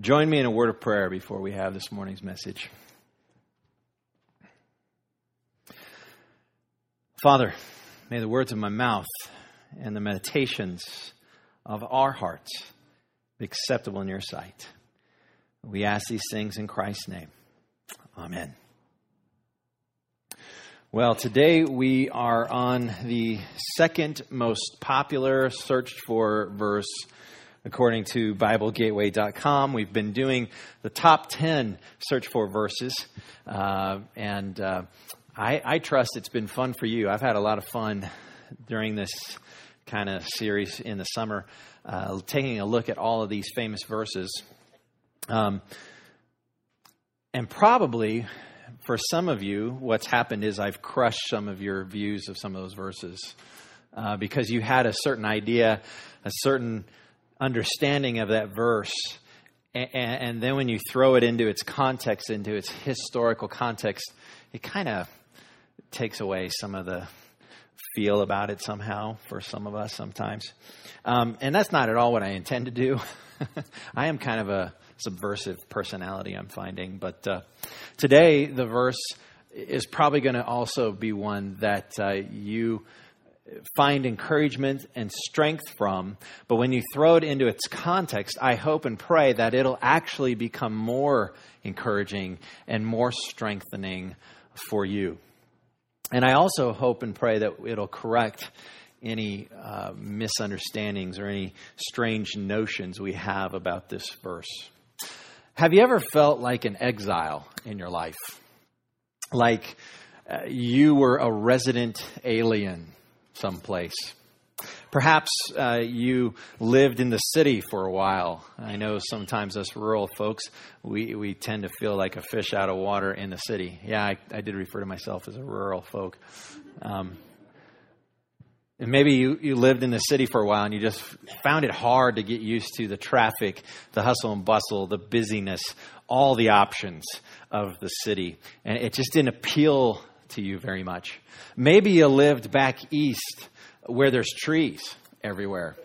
Join me in a word of prayer before we have this morning's message. Father, may the words of my mouth and the meditations of our hearts be acceptable in your sight. We ask these things in Christ's name. Amen. Well, today we are on the second most popular searched for verse according to BibleGateway.com. We've been doing the top 10 search for verses, uh, and uh, I, I, trust it's been fun for you. I've had a lot of fun during this kind of series in the summer, uh, taking a look at all of these famous verses. Um, and probably for some of you, what's happened is I've crushed some of your views of some of those verses uh, because you had a certain idea, a certain understanding of that verse. And, and then when you throw it into its context, into its historical context, it kind of takes away some of the feel about it somehow for some of us sometimes. Um, and that's not at all what I intend to do. I am kind of a subversive personality, I'm finding. But uh, today, the verse is probably going to also be one that uh, you find encouragement and strength from. But when you throw it into its context, I hope and pray that it'll actually become more encouraging and more strengthening for you. And I also hope and pray that it'll correct any uh, misunderstandings or any strange notions we have about this verse. Have you ever felt like an exile in your life? Like uh, you were a resident alien someplace. Perhaps uh, you lived in the city for a while. I know sometimes us rural folks, we, we tend to feel like a fish out of water in the city. Yeah, I, I did refer to myself as a rural folk. Um, and maybe you, you lived in the city for a while and you just found it hard to get used to the traffic, the hustle and bustle, the busyness, all the options of the city. And it just didn't appeal to you very much. Maybe you lived back east where there's trees everywhere.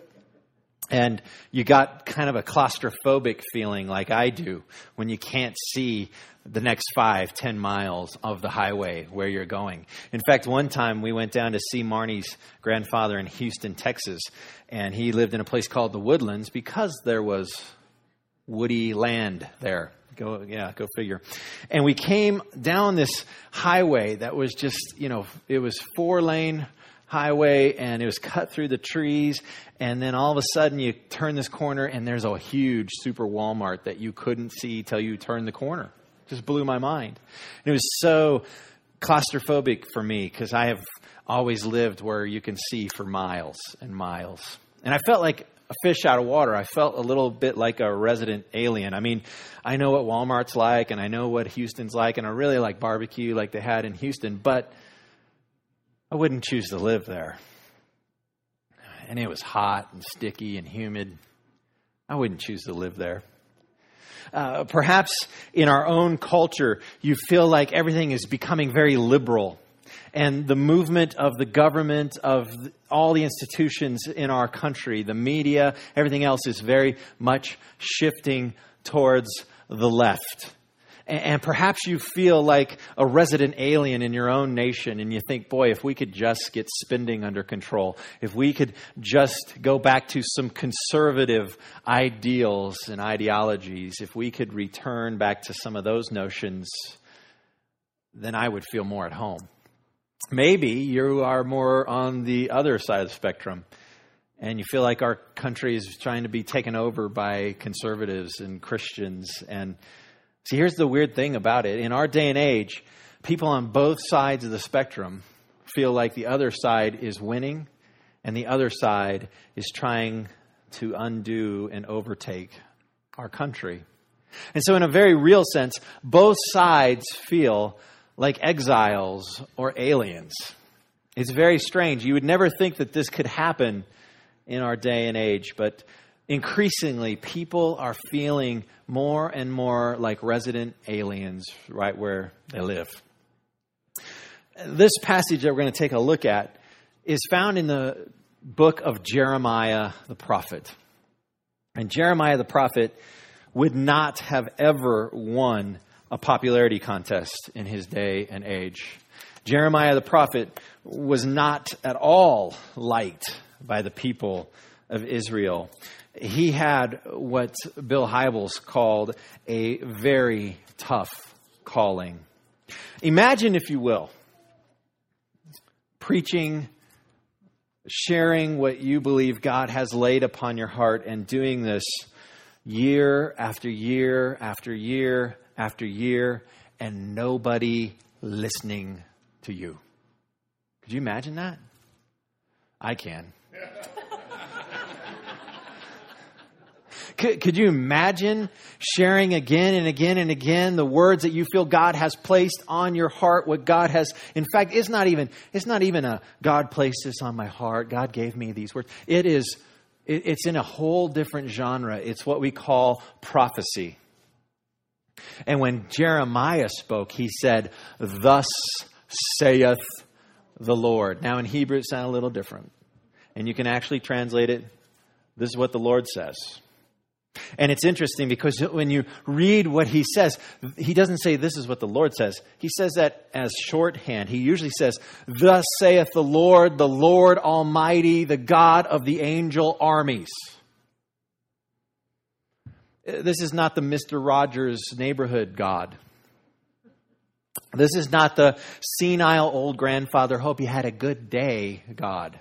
And you got kind of a claustrophobic feeling like I do when you can't see the next five, ten miles of the highway where you're going. In fact, one time we went down to see Marnie's grandfather in Houston, Texas, and he lived in a place called the Woodlands because there was woody land there. Go, yeah, go figure. And we came down this highway that was just, you know, it was four lane highway and it was cut through the trees. And then all of a sudden you turn this corner and there's a huge super Walmart that you couldn't see till you turned the corner. Just blew my mind. And it was so claustrophobic for me because I have always lived where you can see for miles and miles. And I felt like a fish out of water. I felt a little bit like a resident alien. I mean, I know what Walmart's like and I know what Houston's like and I really like barbecue like they had in Houston, but I wouldn't choose to live there. And it was hot and sticky and humid. I wouldn't choose to live there. Uh, perhaps in our own culture, you feel like everything is becoming very liberal and the movement of the government, of all the institutions in our country, the media, everything else is very much shifting towards the left. And perhaps you feel like a resident alien in your own nation, and you think, boy, if we could just get spending under control, if we could just go back to some conservative ideals and ideologies, if we could return back to some of those notions, then I would feel more at home. Maybe you are more on the other side of the spectrum and you feel like our country is trying to be taken over by conservatives and Christians. And see, here's the weird thing about it. In our day and age, people on both sides of the spectrum feel like the other side is winning and the other side is trying to undo and overtake our country. And so, in a very real sense, both sides feel like exiles or aliens. It's very strange. You would never think that this could happen in our day and age, but increasingly people are feeling more and more like resident aliens right where they live. This passage that we're going to take a look at is found in the book of Jeremiah the prophet. And Jeremiah the prophet would not have ever won a popularity contest in his day and age. Jeremiah the prophet was not at all liked by the people of Israel. He had what Bill Hybels called a very tough calling. Imagine, if you will, preaching, sharing what you believe God has laid upon your heart, and doing this year after year after year after year, and nobody listening to you. Could you imagine that? I can. could, could you imagine sharing again and again and again the words that you feel God has placed on your heart? What God has, in fact, it's not even, it's not even a God placed this on my heart. God gave me these words. It is, it, it's in a whole different genre. It's what we call prophecy. And when Jeremiah spoke, he said, Thus saith the Lord. Now, in Hebrew, it sounds a little different. And you can actually translate it this is what the Lord says. And it's interesting because when you read what he says, he doesn't say, This is what the Lord says. He says that as shorthand. He usually says, Thus saith the Lord, the Lord Almighty, the God of the angel armies. This is not the Mr. Rogers neighborhood God. This is not the senile old grandfather, hope you had a good day God.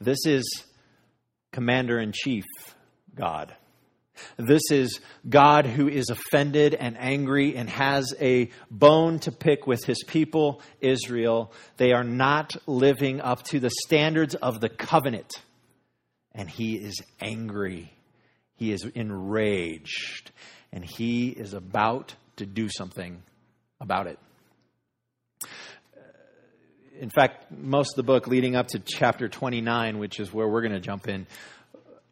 This is commander in chief God. This is God who is offended and angry and has a bone to pick with his people, Israel. They are not living up to the standards of the covenant. And he is angry. He is enraged. And he is about to do something about it. Uh, in fact, most of the book leading up to chapter 29, which is where we're going to jump in,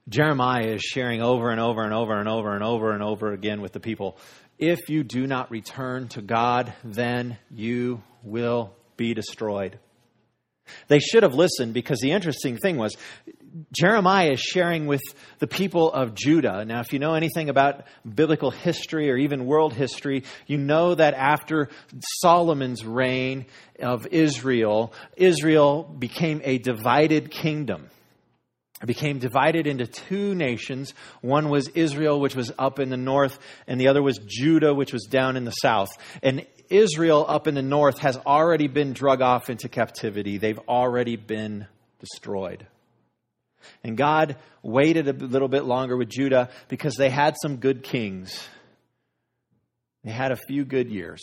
Jeremiah is sharing over and over and over and over and over and over again with the people if you do not return to God, then you will be destroyed. They should have listened because the interesting thing was Jeremiah is sharing with the people of Judah. Now, if you know anything about biblical history or even world history, you know that after Solomon's reign of Israel, Israel became a divided kingdom. It became divided into two nations. One was Israel, which was up in the north, and the other was Judah, which was down in the south. And Israel up in the north has already been drug off into captivity. They've already been destroyed. And God waited a little bit longer with Judah because they had some good kings. They had a few good years.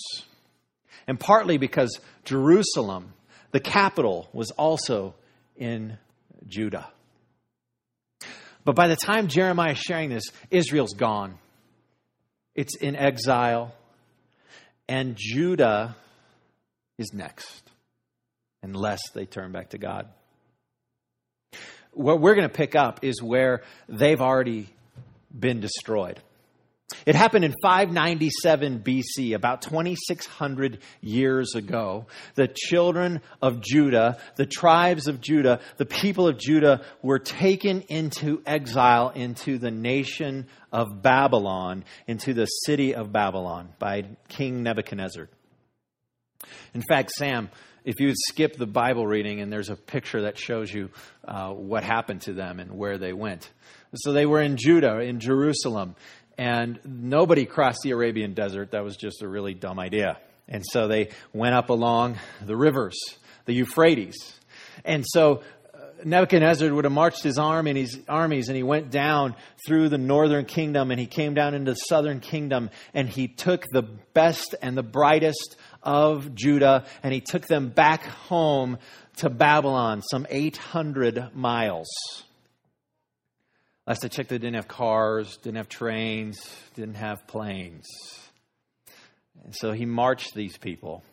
And partly because Jerusalem, the capital, was also in Judah. But by the time Jeremiah is sharing this, Israel's gone. It's in exile. And Judah is next, unless they turn back to God. What we're going to pick up is where they've already been destroyed. It happened in 597 BC, about 2,600 years ago. The children of Judah, the tribes of Judah, the people of Judah were taken into exile into the nation of Babylon, into the city of Babylon by King Nebuchadnezzar. In fact, Sam, if you skip the Bible reading and there's a picture that shows you uh, what happened to them and where they went. So they were in Judah, in Jerusalem, and nobody crossed the Arabian desert. That was just a really dumb idea. And so they went up along the rivers, the Euphrates. And so uh, Nebuchadnezzar would have marched his army and his armies and he went down through the northern kingdom and he came down into the southern kingdom and he took the best and the brightest of Judah and he took them back home to Babylon, some 800 miles. Last I checked, they didn't have cars, didn't have trains, didn't have planes. And so he marched these people.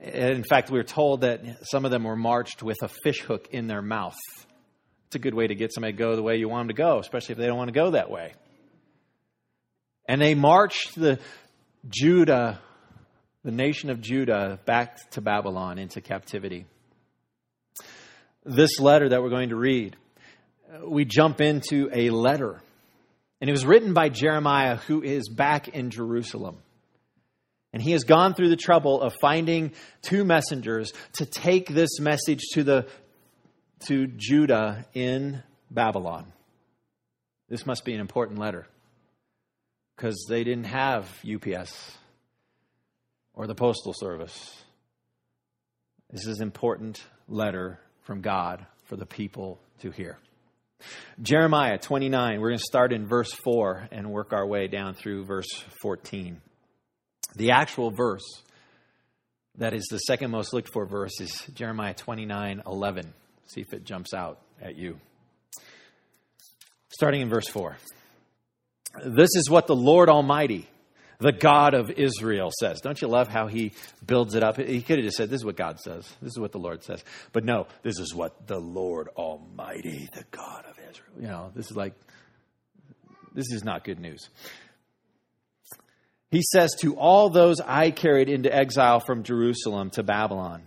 In fact, we are told that some of them were marched with a fishhook in their mouth. It's a good way to get somebody to go the way you want them to go, especially if they don't want to go that way. And they marched the Judah, the nation of Judah, back to Babylon into captivity. This letter that we're going to read we jump into a letter. And it was written by Jeremiah, who is back in Jerusalem. And he has gone through the trouble of finding two messengers to take this message to, the, to Judah in Babylon. This must be an important letter because they didn't have UPS or the Postal Service. This is an important letter from God for the people to hear. Jeremiah 29, we're going to start in verse 4 and work our way down through verse 14. The actual verse that is the second most looked for verse is Jeremiah 29 11. See if it jumps out at you. Starting in verse 4. This is what the Lord Almighty, the God of Israel, says. Don't you love how he builds it up? He could have just said, This is what God says. This is what the Lord says. But no, this is what the Lord Almighty, the God of Israel. You know, this is like, this is not good news. He says, To all those I carried into exile from Jerusalem to Babylon,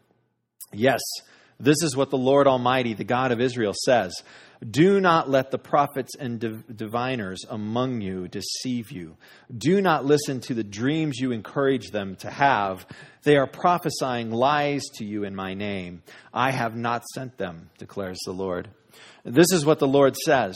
Yes, this is what the Lord Almighty, the God of Israel, says Do not let the prophets and diviners among you deceive you. Do not listen to the dreams you encourage them to have. They are prophesying lies to you in my name. I have not sent them, declares the Lord. This is what the Lord says.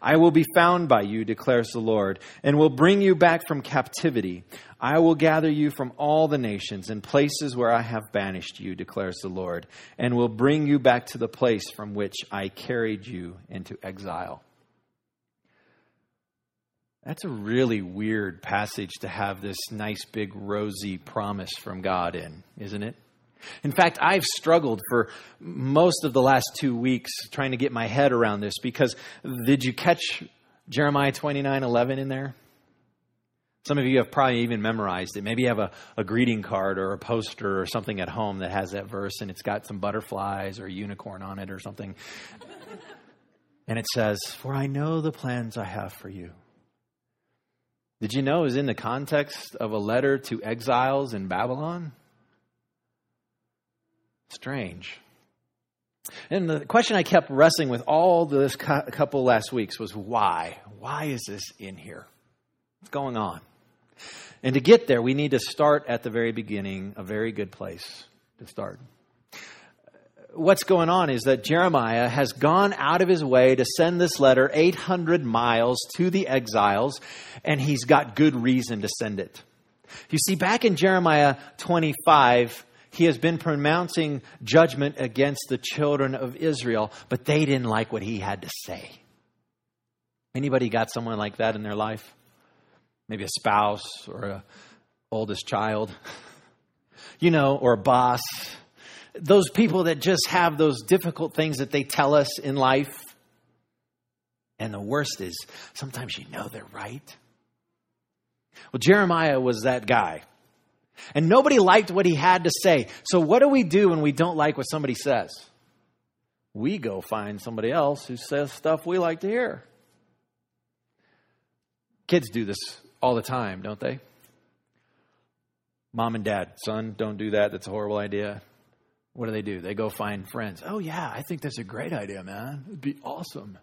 I will be found by you, declares the Lord, and will bring you back from captivity. I will gather you from all the nations and places where I have banished you, declares the Lord, and will bring you back to the place from which I carried you into exile. That's a really weird passage to have this nice big rosy promise from God in, isn't it? In fact, I've struggled for most of the last two weeks trying to get my head around this because did you catch Jeremiah 29 11 in there? Some of you have probably even memorized it. Maybe you have a, a greeting card or a poster or something at home that has that verse and it's got some butterflies or a unicorn on it or something. and it says, For I know the plans I have for you. Did you know was in the context of a letter to exiles in Babylon? Strange. And the question I kept wrestling with all this couple last weeks was why? Why is this in here? What's going on? And to get there, we need to start at the very beginning, a very good place to start. What's going on is that Jeremiah has gone out of his way to send this letter 800 miles to the exiles, and he's got good reason to send it. You see, back in Jeremiah 25, he has been pronouncing judgment against the children of Israel, but they didn't like what he had to say. Anybody got someone like that in their life? Maybe a spouse or a oldest child, you know, or a boss. Those people that just have those difficult things that they tell us in life. And the worst is sometimes you know they're right. Well, Jeremiah was that guy. And nobody liked what he had to say. So, what do we do when we don't like what somebody says? We go find somebody else who says stuff we like to hear. Kids do this all the time, don't they? Mom and dad, son, don't do that. That's a horrible idea. What do they do? They go find friends. Oh, yeah, I think that's a great idea, man. It'd be awesome.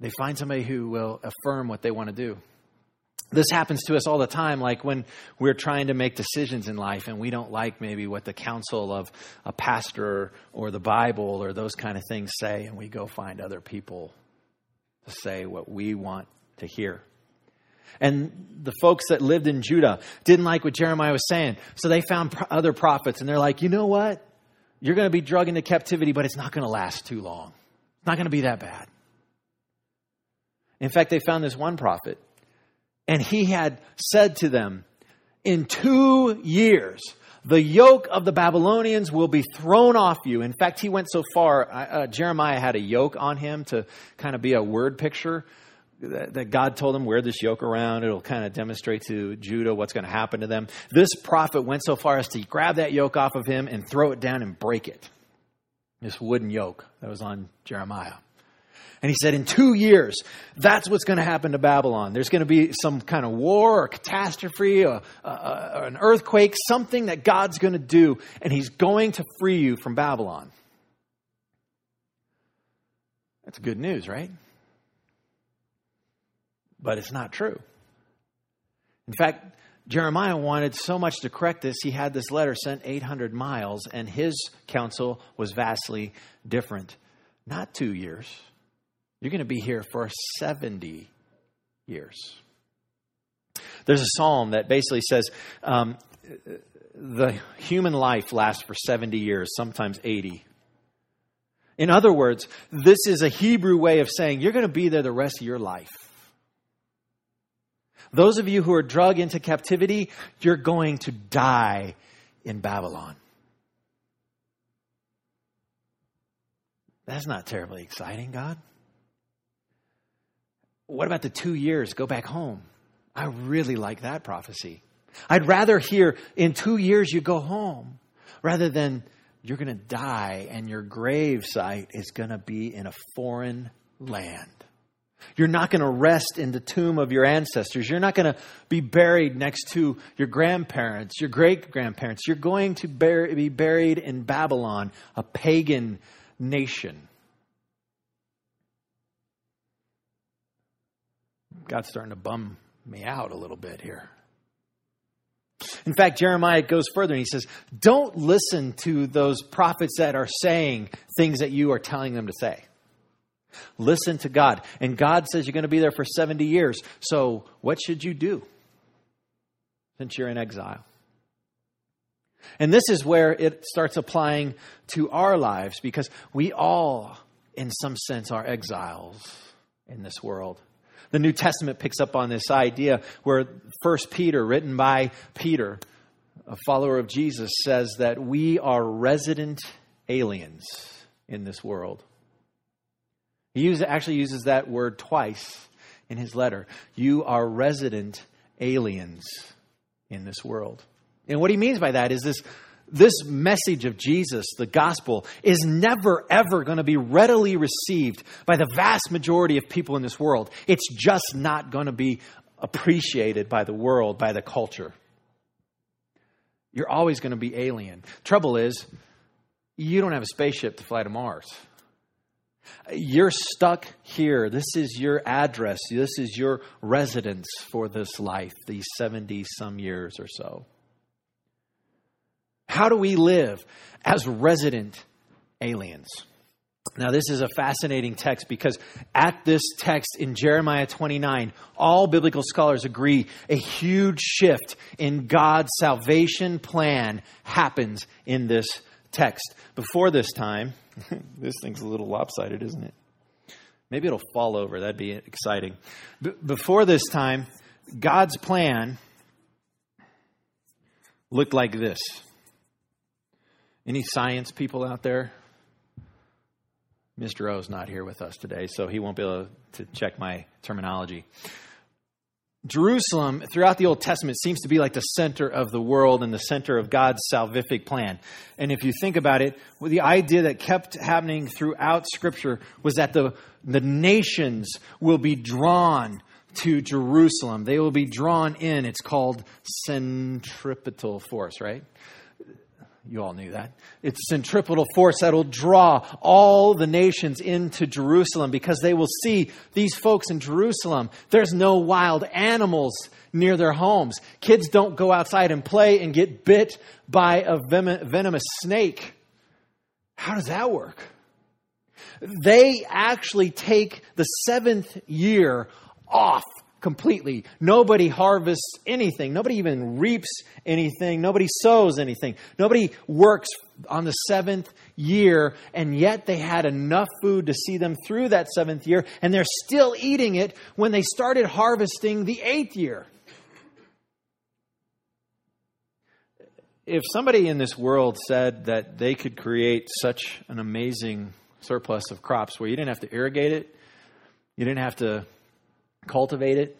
They find somebody who will affirm what they want to do this happens to us all the time, like when we're trying to make decisions in life and we don't like maybe what the counsel of a pastor or the Bible or those kind of things say, and we go find other people to say what we want to hear. And the folks that lived in Judah didn't like what Jeremiah was saying. So they found other prophets and they're like, you know what? You're going to be drug into captivity, but it's not going to last too long. It's not going to be that bad. In fact, they found this one prophet and he had said to them, in two years, the yoke of the Babylonians will be thrown off you. In fact, he went so far, uh, Jeremiah had a yoke on him to kind of be a word picture that, that God told him, wear this yoke around. It'll kind of demonstrate to Judah what's going to happen to them. This prophet went so far as to grab that yoke off of him and throw it down and break it. This wooden yoke that was on Jeremiah. And he said, in two years, that's what's going to happen to Babylon. There's going to be some kind of war or catastrophe, or, uh, or an earthquake, something that God's going to do, and he's going to free you from Babylon. That's good news, right? But it's not true. In fact, Jeremiah wanted so much to correct this, he had this letter sent 800 miles, and his counsel was vastly different. Not two years you're going to be here for 70 years. There's a psalm that basically says um, the human life lasts for 70 years, sometimes 80. In other words, this is a Hebrew way of saying you're going to be there the rest of your life. Those of you who are drug into captivity, you're going to die in Babylon. That's not terribly exciting, God. What about the two years? Go back home. I really like that prophecy. I'd rather hear in two years you go home rather than you're going to die and your grave site is going to be in a foreign land. You're not going to rest in the tomb of your ancestors. You're not going to be buried next to your grandparents, your great grandparents. You're going to be buried in Babylon, a pagan nation. God's starting to bum me out a little bit here. In fact, Jeremiah goes further and he says, Don't listen to those prophets that are saying things that you are telling them to say. Listen to God. And God says you're going to be there for 70 years. So, what should you do since you're in exile? And this is where it starts applying to our lives because we all, in some sense, are exiles in this world. The New Testament picks up on this idea where First Peter, written by Peter, a follower of Jesus, says that we are resident aliens in this world. He actually uses that word twice in his letter. You are resident aliens in this world. And what he means by that is this this message of Jesus, the gospel, is never, ever going to be readily received by the vast majority of people in this world. It's just not going to be appreciated by the world, by the culture. You're always going to be alien. Trouble is, you don't have a spaceship to fly to Mars. You're stuck here. This is your address. This is your residence for this life, these 70 some years or so. How do we live as resident aliens? Now, this is a fascinating text because at this text in Jeremiah 29, all biblical scholars agree a huge shift in God's salvation plan happens in this text. Before this time, this thing's a little lopsided, isn't it? Maybe it'll fall over. That'd be exciting. B- before this time, God's plan looked like this. Any science people out there? Mr. O is not here with us today, so he won't be able to check my terminology. Jerusalem, throughout the Old Testament, seems to be like the center of the world and the center of God's salvific plan. And if you think about it, the idea that kept happening throughout Scripture was that the, the nations will be drawn to Jerusalem. They will be drawn in. It's called centripetal force, right? You all knew that. It's centripetal force that will draw all the nations into Jerusalem because they will see these folks in Jerusalem. There's no wild animals near their homes. Kids don't go outside and play and get bit by a venomous snake. How does that work? They actually take the seventh year off completely. Nobody harvests anything. Nobody even reaps anything. Nobody sows anything. Nobody works on the seventh year, and yet they had enough food to see them through that seventh year, and they're still eating it when they started harvesting the eighth year. If somebody in this world said that they could create such an amazing surplus of crops where you didn't have to irrigate it, you didn't have to cultivate it.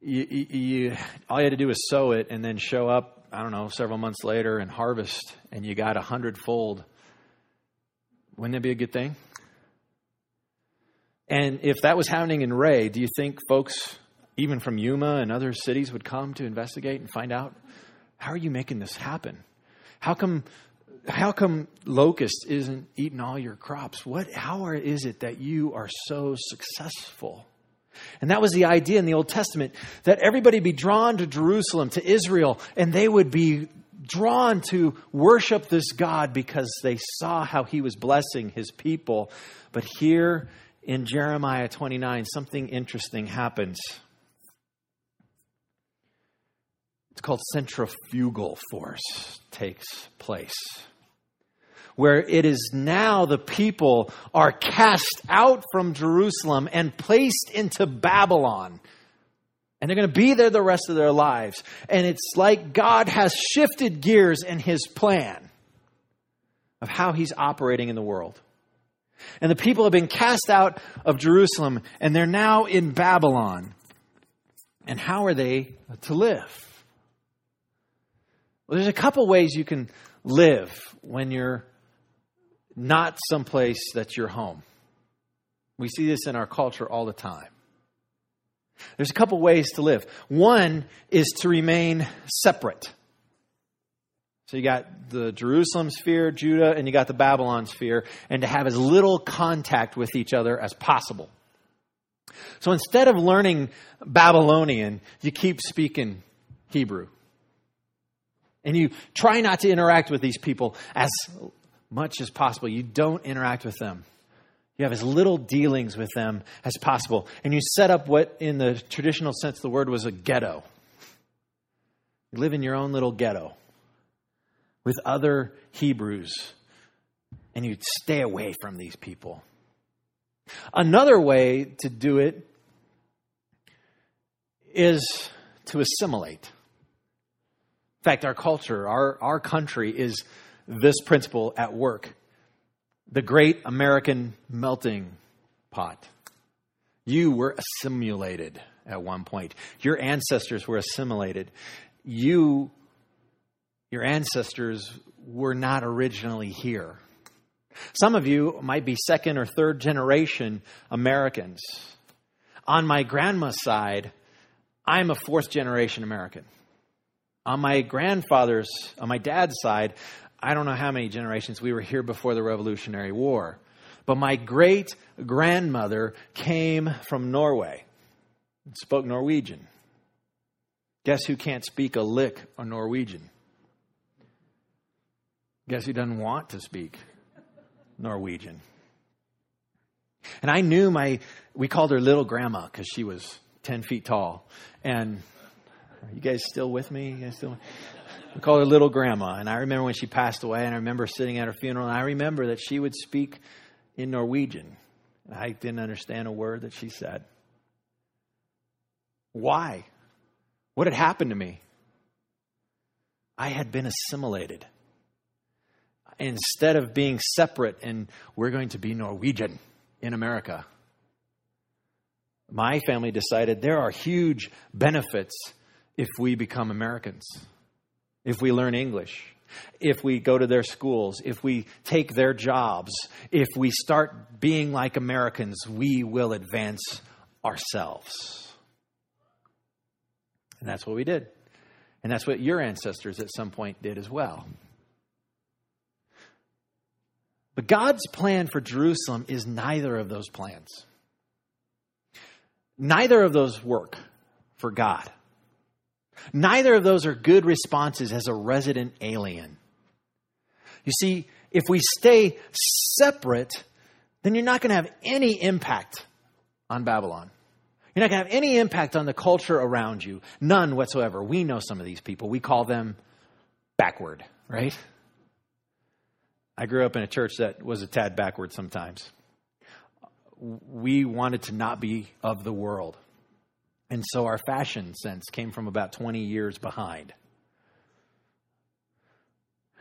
You, you, all you had to do was sow it and then show up, I don't know, several months later and harvest, and you got a hundredfold. Wouldn't that be a good thing? And if that was happening in Ray, do you think folks, even from Yuma and other cities, would come to investigate and find out how are you making this happen? How come how come locust isn't eating all your crops? What, how are, is it that you are so successful? And that was the idea in the Old Testament that everybody be drawn to Jerusalem, to Israel, and they would be drawn to worship this God because they saw how he was blessing his people. But here in Jeremiah 29, something interesting happens. It's called centrifugal force takes place where it is now the people are cast out from Jerusalem and placed into Babylon. And they're going to be there the rest of their lives. And it's like God has shifted gears in his plan of how he's operating in the world. And the people have been cast out of Jerusalem and they're now in Babylon. And how are they to live? Well, there's a couple ways you can live when you're not someplace that's your home. We see this in our culture all the time. There's a couple ways to live. One is to remain separate. So you got the Jerusalem sphere, Judah, and you got the Babylon sphere, and to have as little contact with each other as possible. So instead of learning Babylonian, you keep speaking Hebrew. And you try not to interact with these people as much as possible. You don't interact with them. You have as little dealings with them as possible. And you set up what, in the traditional sense, the word was a ghetto. You live in your own little ghetto with other Hebrews, and you stay away from these people. Another way to do it is to assimilate. In fact, our culture, our, our country is this principle at work. The great American melting pot. You were assimilated at one point. Your ancestors were assimilated. You, your ancestors, were not originally here. Some of you might be second or third generation Americans. On my grandma's side, I'm a fourth generation American. On my grandfather's, on my dad's side, I don't know how many generations we were here before the Revolutionary War. But my great grandmother came from Norway and spoke Norwegian. Guess who can't speak a lick of Norwegian? Guess who doesn't want to speak Norwegian? And I knew my, we called her little grandma because she was 10 feet tall. And are you guys still with me? You guys still? We call her Little Grandma. And I remember when she passed away, and I remember sitting at her funeral, and I remember that she would speak in Norwegian. And I didn't understand a word that she said. Why? What had happened to me? I had been assimilated. Instead of being separate and we're going to be Norwegian in America, my family decided there are huge benefits if we become Americans if we learn English, if we go to their schools, if we take their jobs, if we start being like Americans, we will advance ourselves. And that's what we did. And that's what your ancestors at some point did as well. But God's plan for Jerusalem is neither of those plans. Neither of those work for God. Neither of those are good responses as a resident alien. You see, if we stay separate, then you're not going to have any impact on Babylon. You're not going to have any impact on the culture around you. None whatsoever. We know some of these people. We call them backward, right? I grew up in a church that was a tad backward sometimes. We wanted to not be of the world. And so our fashion sense came from about 20 years behind.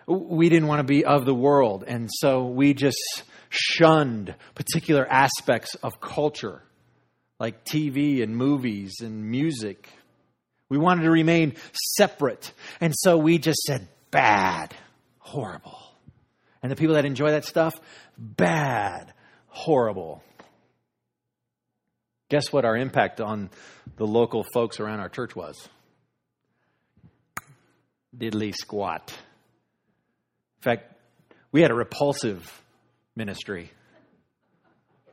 We didn't want to be of the world. And so we just shunned particular aspects of culture like TV and movies and music. We wanted to remain separate. And so we just said, bad, horrible. And the people that enjoy that stuff, bad, horrible. Guess what our impact on the local folks around our church was? Diddly squat. In fact, we had a repulsive ministry.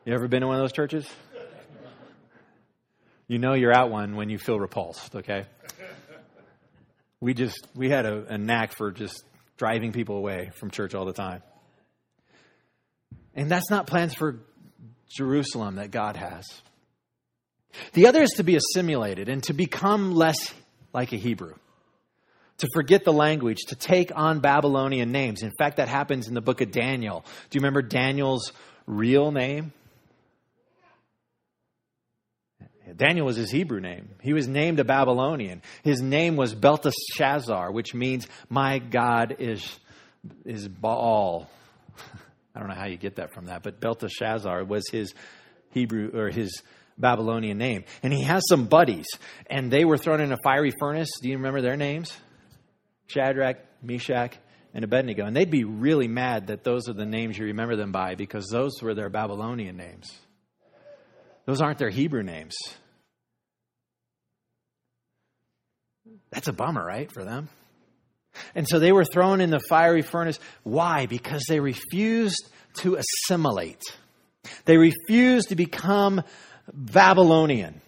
You ever been to one of those churches? You know you're at one when you feel repulsed, okay? We just, we had a, a knack for just driving people away from church all the time. And that's not plans for Jerusalem that God has. The other is to be assimilated and to become less like a Hebrew, to forget the language, to take on Babylonian names. In fact, that happens in the book of Daniel. Do you remember Daniel's real name? Daniel was his Hebrew name. He was named a Babylonian. His name was Belteshazzar, which means my God is, is Baal. I don't know how you get that from that, but Belteshazzar was his Hebrew or his Babylonian name. And he has some buddies, and they were thrown in a fiery furnace. Do you remember their names? Shadrach, Meshach, and Abednego. And they'd be really mad that those are the names you remember them by because those were their Babylonian names. Those aren't their Hebrew names. That's a bummer, right, for them? And so they were thrown in the fiery furnace. Why? Because they refused to assimilate. They refused to become Babylonian.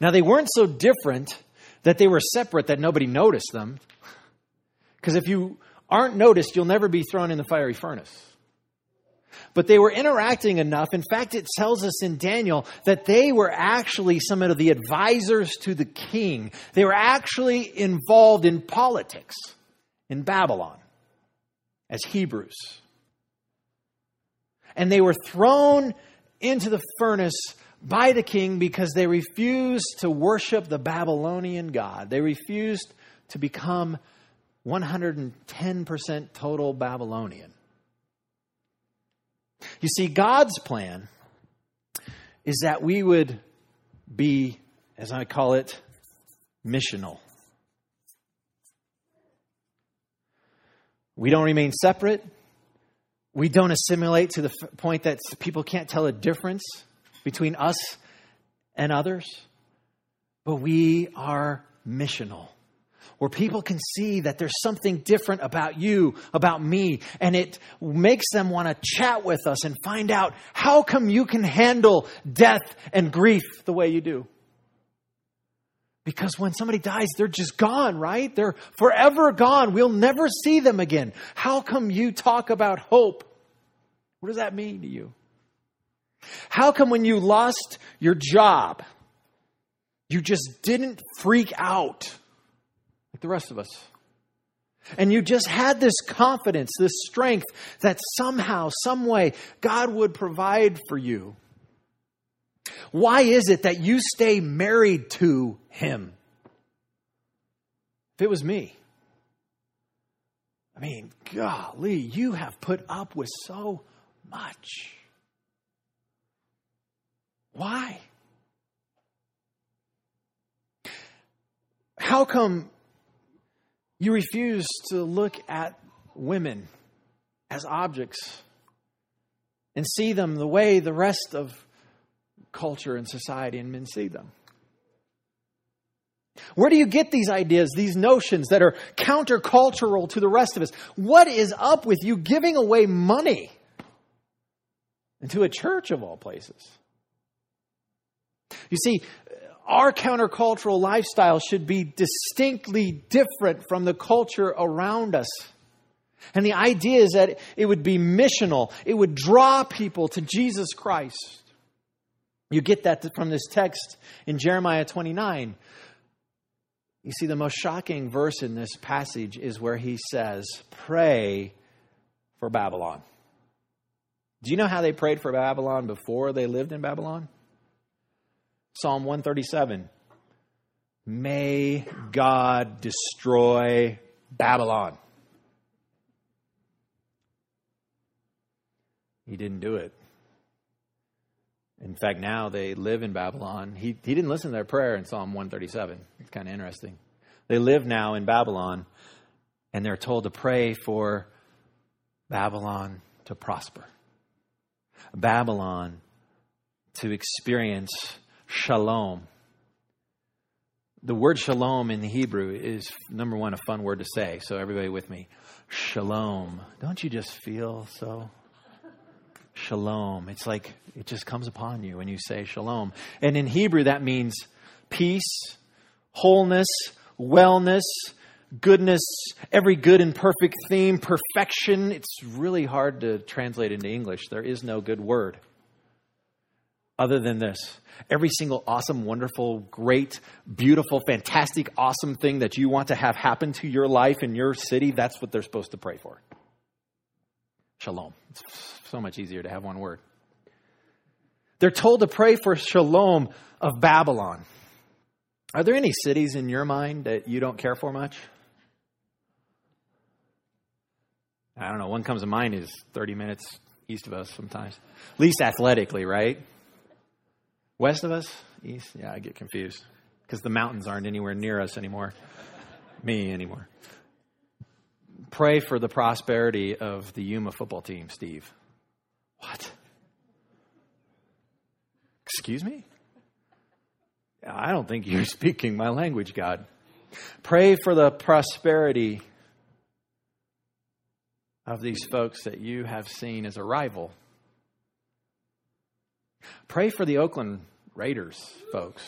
Now, they weren't so different that they were separate that nobody noticed them. Because if you aren't noticed, you'll never be thrown in the fiery furnace. But they were interacting enough. In fact, it tells us in Daniel that they were actually some of the advisors to the king. They were actually involved in politics in Babylon as Hebrews. And they were thrown into the furnace by the king because they refused to worship the Babylonian God. They refused to become 110% total Babylonian. You see, God's plan is that we would be, as I call it, missional. We don't remain separate. We don't assimilate to the f- point that people can't tell a difference between us and others. But we are missional where people can see that there's something different about you, about me, and it makes them want to chat with us and find out how come you can handle death and grief the way you do. Because when somebody dies, they're just gone, right? They're forever gone. We'll never see them again. How come you talk about hope? What does that mean to you? How come when you lost your job, you just didn't freak out? like the rest of us. And you just had this confidence, this strength that somehow, some way, God would provide for you. Why is it that you stay married to Him? If it was me, I mean, golly, you have put up with so much. Why? How come you refuse to look at women as objects and see them the way the rest of culture and society and men see them. Where do you get these ideas, these notions that are countercultural to the rest of us? What is up with you giving away money into a church of all places? You see, our countercultural lifestyle should be distinctly different from the culture around us. And the idea is that it would be missional, it would draw people to Jesus Christ. You get that from this text in Jeremiah 29. You see, the most shocking verse in this passage is where he says, Pray for Babylon. Do you know how they prayed for Babylon before they lived in Babylon? Psalm 137 May God destroy Babylon. He didn't do it. In fact, now they live in Babylon. He, he didn't listen to their prayer in Psalm 137. It's kind of interesting. They live now in Babylon, and they're told to pray for Babylon to prosper, Babylon to experience shalom. The word shalom in the Hebrew is, number one, a fun word to say. So, everybody with me. Shalom. Don't you just feel so shalom. It's like it just comes upon you when you say shalom. And in Hebrew, that means peace, wholeness, wellness, goodness, every good and perfect theme, perfection. It's really hard to translate into English. There is no good word other than this. Every single awesome, wonderful, great, beautiful, fantastic, awesome thing that you want to have happen to your life in your city, that's what they're supposed to pray for. Shalom. It's so much easier to have one word. They're told to pray for shalom of Babylon. Are there any cities in your mind that you don't care for much? I don't know. One comes to mind is 30 minutes east of us sometimes. At least athletically, right? West of us? East? Yeah, I get confused because the mountains aren't anywhere near us anymore. Me anymore. Pray for the prosperity of the Yuma football team, Steve. What? Excuse me? I don't think you're speaking my language, God. Pray for the prosperity of these folks that you have seen as a rival. Pray for the Oakland Raiders, folks.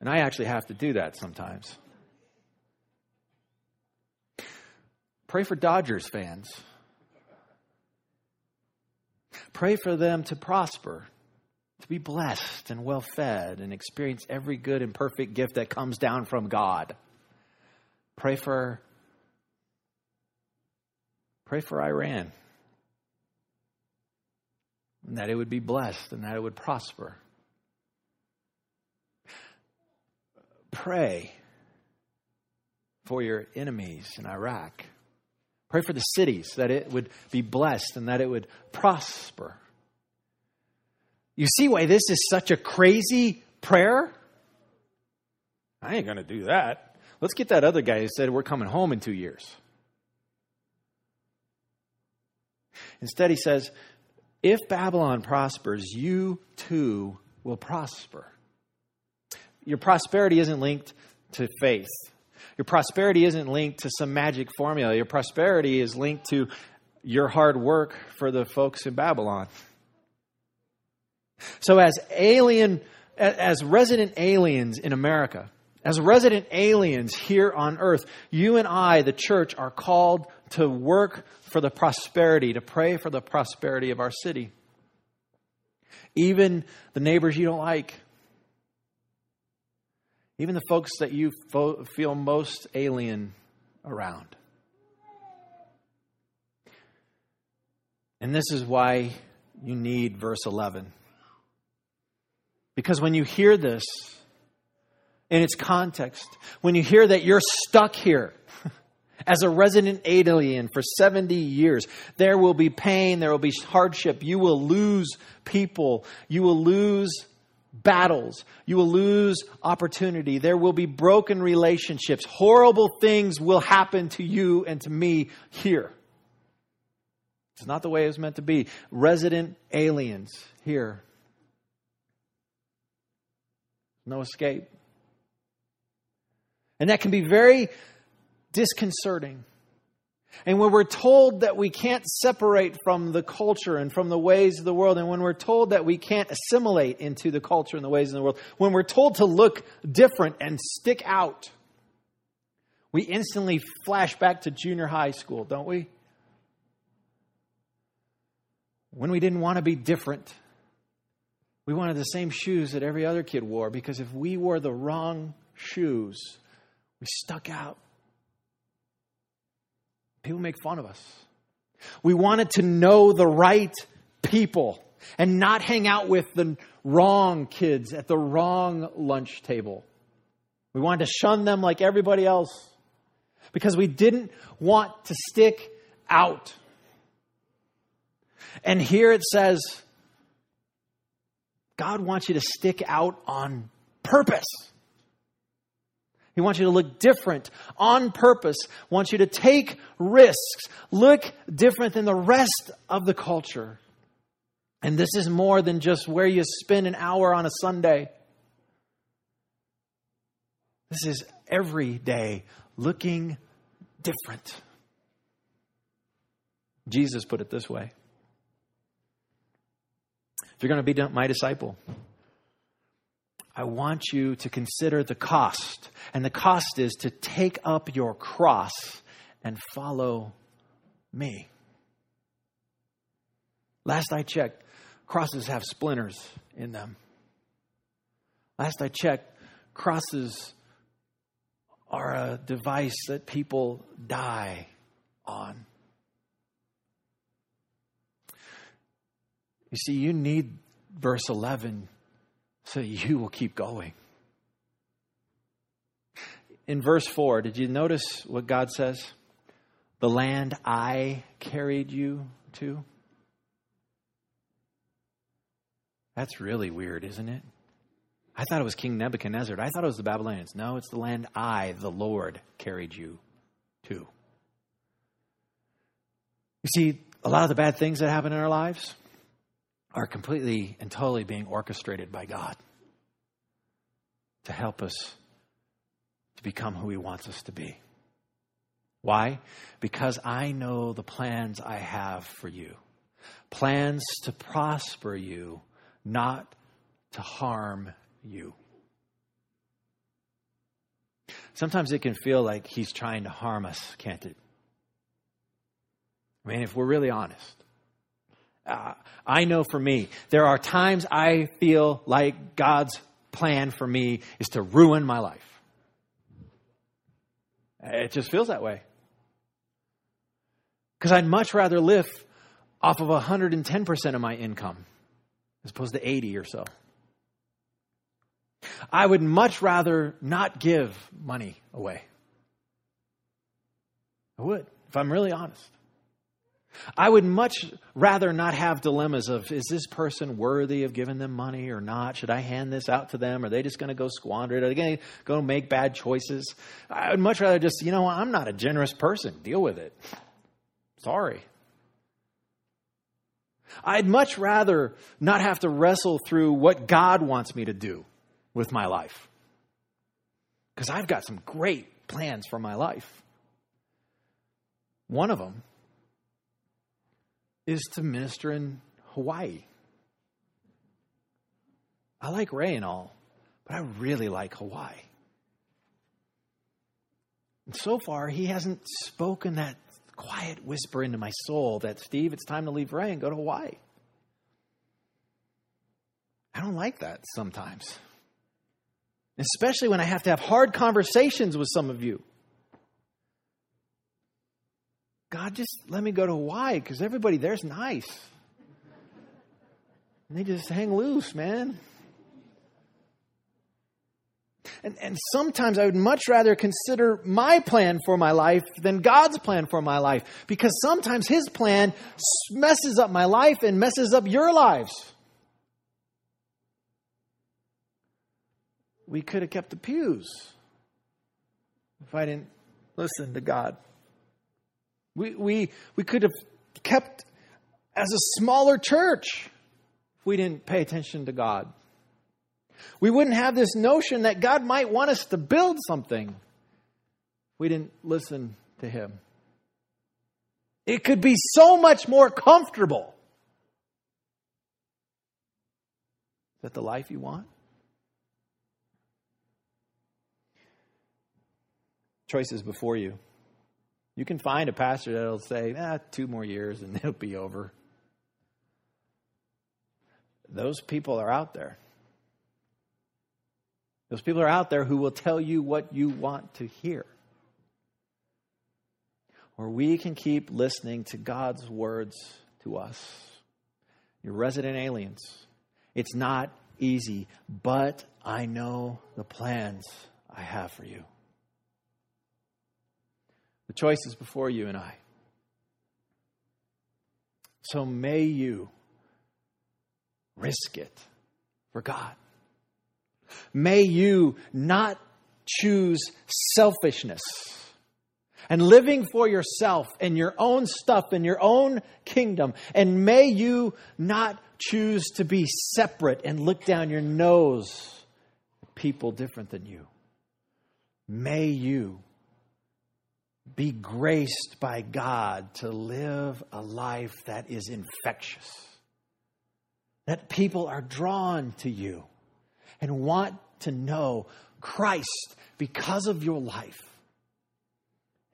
And I actually have to do that sometimes. Pray for Dodgers fans. Pray for them to prosper, to be blessed and well fed, and experience every good and perfect gift that comes down from God. Pray for pray for Iran. And that it would be blessed and that it would prosper. Pray for your enemies in Iraq. Pray for the cities that it would be blessed and that it would prosper. You see why this is such a crazy prayer? I ain't going to do that. Let's get that other guy who said we're coming home in two years. Instead, he says, if Babylon prospers, you too will prosper. Your prosperity isn't linked to faith. Your prosperity isn't linked to some magic formula. Your prosperity is linked to your hard work for the folks in Babylon. So, as alien, as resident aliens in America, as resident aliens here on earth, you and I, the church, are called to work for the prosperity, to pray for the prosperity of our city. Even the neighbors you don't like, even the folks that you fo- feel most alien around. And this is why you need verse 11. Because when you hear this in its context, when you hear that you're stuck here as a resident alien for 70 years, there will be pain, there will be hardship, you will lose people, you will lose battles. You will lose opportunity. There will be broken relationships. Horrible things will happen to you and to me here. It's not the way it was meant to be. Resident aliens here. No escape. And that can be very disconcerting. And when we're told that we can't separate from the culture and from the ways of the world, and when we're told that we can't assimilate into the culture and the ways of the world, when we're told to look different and stick out, we instantly flash back to junior high school, don't we? When we didn't want to be different, We wanted the same shoes that every other kid wore because if we wore the wrong shoes, we stuck out. People make fun of us. We wanted to know the right people and not hang out with the wrong kids at the wrong lunch table. We wanted to shun them like everybody else because we didn't want to stick out. And here it says, God wants you to stick out on purpose. He wants you to look different on purpose, wants you to take risks, look different than the rest of the culture. And this is more than just where you spend an hour on a Sunday. This is every day looking different. Jesus put it this way If you're going to be my disciple, I want you to consider the cost. And the cost is to take up your cross and follow me. Last I checked, crosses have splinters in them. Last I checked, crosses are a device that people die on. You see, you need verse 11 so you will keep going. In verse 4, did you notice what God says? The land I carried you to? That's really weird, isn't it? I thought it was King Nebuchadnezzar. I thought it was the Babylonians. No, it's the land I, the Lord, carried you to. You see, a lot of the bad things that happen in our lives are completely and totally being orchestrated by God to help us to become who He wants us to be. Why? Because I know the plans I have for you plans to prosper you not to harm you. Sometimes it can feel like he's trying to harm us, can't it? I mean, if we're really honest. Uh, I know for me, there are times I feel like God's plan for me is to ruin my life. It just feels that way. Because I'd much rather live off of 110% of my income as opposed to 80 or so. I would much rather not give money away. I would, if I'm really honest. I would much rather not have dilemmas of is this person worthy of giving them money or not? Should I hand this out to them? Are they just going to go squander it? Are they going to go make bad choices? I would much rather just, you know, I'm not a generous person. Deal with it. Sorry. I'd much rather not have to wrestle through what God wants me to do with my life. Because I've got some great plans for my life. One of them is to minister in Hawaii. I like Wray and all, but I really like Hawaii. And so far, he hasn't spoken that quiet whisper into my soul that, Steve, it's time to leave Wray and go to Hawaii. I don't like that sometimes. Especially when I have to have hard conversations with some of you. God, just let me go to Hawaii because everybody there's nice. And they just hang loose, man. And, and sometimes I would much rather consider my plan for my life than God's plan for my life because sometimes His plan messes up my life and messes up your lives. We could have kept the pews if I didn't listen to God. We, we, we could have kept as a smaller church if we didn't pay attention to God. We wouldn't have this notion that God might want us to build something. We didn't listen to Him. It could be so much more comfortable. Is that the life you want? Choices before you. You can find a pastor that'll say, ah, two more years and it'll be over. those people are out there. Those people are out there who will tell you what you want to hear. Or we can keep listening to God's words to us. You're resident aliens. It's not easy, but I know the plans I have for you. The choice is before you and I. So may you risk it for God. May you not choose selfishness and living for yourself and your own stuff and your own kingdom. And may you not choose to be separate and look down your nose at people different than you. May you be graced by God to live a life that is infectious, that people are drawn to you and want to know Christ because of your life.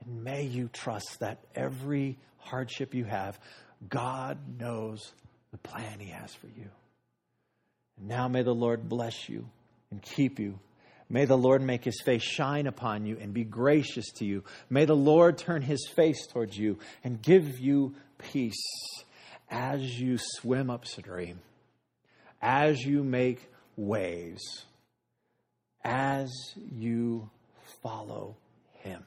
And may you trust that every hardship you have, God knows the plan He has for you. And now may the Lord bless you and keep you. May the Lord make his face shine upon you and be gracious to you. May the Lord turn his face towards you and give you peace as you swim upstream, as you make waves, as you follow him.